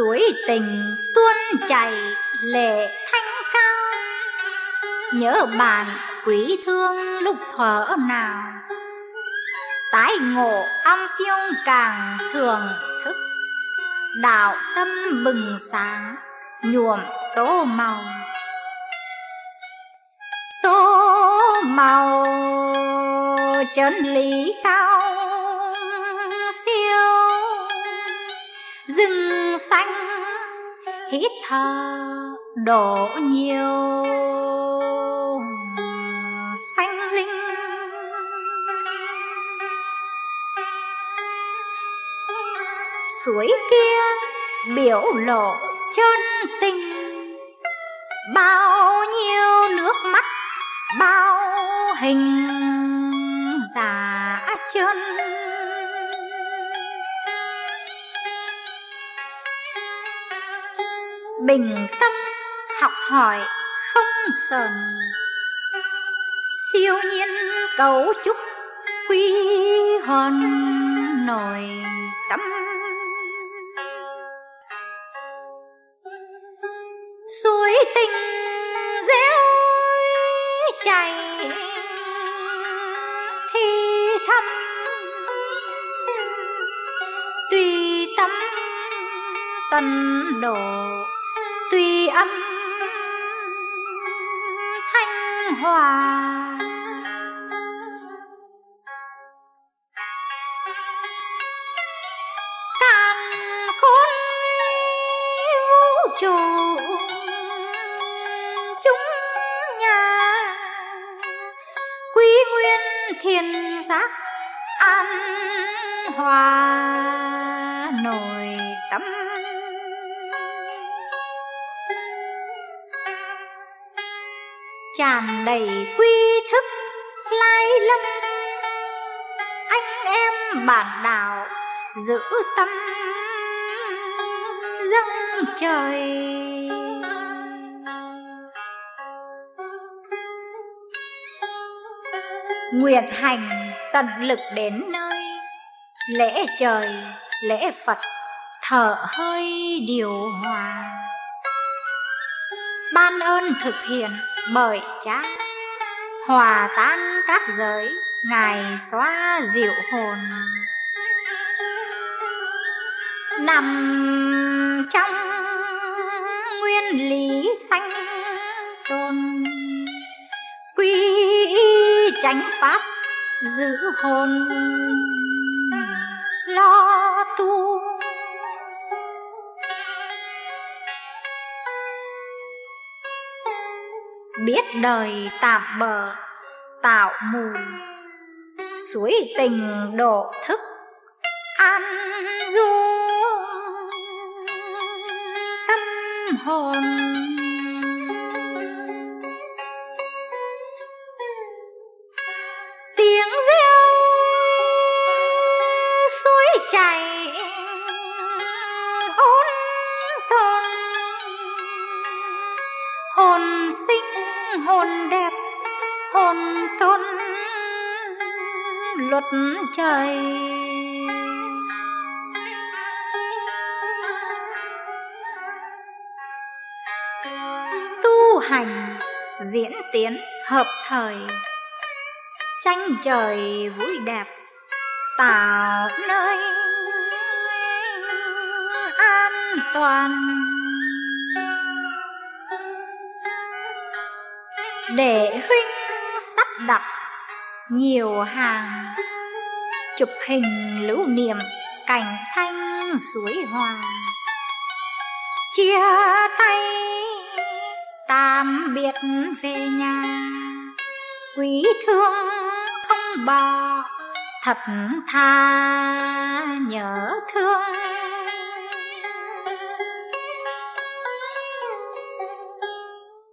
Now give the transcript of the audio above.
suối tình tuôn chảy lệ thanh cao. Nhớ bạn quý thương lúc thở nào, tái ngộ âm phiêu càng thường thức. Đạo tâm bừng sáng, nhuộm tô màu. Tô màu chân lý cao xanh, hít thở đổ nhiều xanh linh. Suối kia biểu lộ chân tình, bao nhiêu nước mắt, bao hình giả chân. Bình tâm học hỏi không sờn. Siêu nhiên cấu trúc quy hồn nổi tâm. Suối tình reo chảy thì thầm. Tùy tâm tần độ tùy âm thanh hòa. Càn khôn vũ trụ, chúng nhà quý nguyên thiền giác an hòa. Nội tâm tràn đầy quy thức lai lâm anh em bản đạo giữ tâm dâng trời. Nguyện hành tận lực đến nơi, lễ trời, lễ phật thở hơi điều hòa ban ơn thực hiện bởi cha hòa tan các giới, ngài xóa dịu hồn. Nằm trong nguyên lý sanh tồn, quy y chánh pháp giữ hồn, lo tu biết đời tạm bờ tạo mù suối tình độ thức an du tâm hồn. Luật trời. Tu hành, diễn tiến hợp thời. Tranh trời vui đẹp, tạo nơi an toàn. Để huynh sắp đặt nhiều hàng chụp hình lưu niệm cảnh thanh suối hòa. Chia tay tạm biệt về nhà. Quý thương không bỏ, thật tha nhớ thương.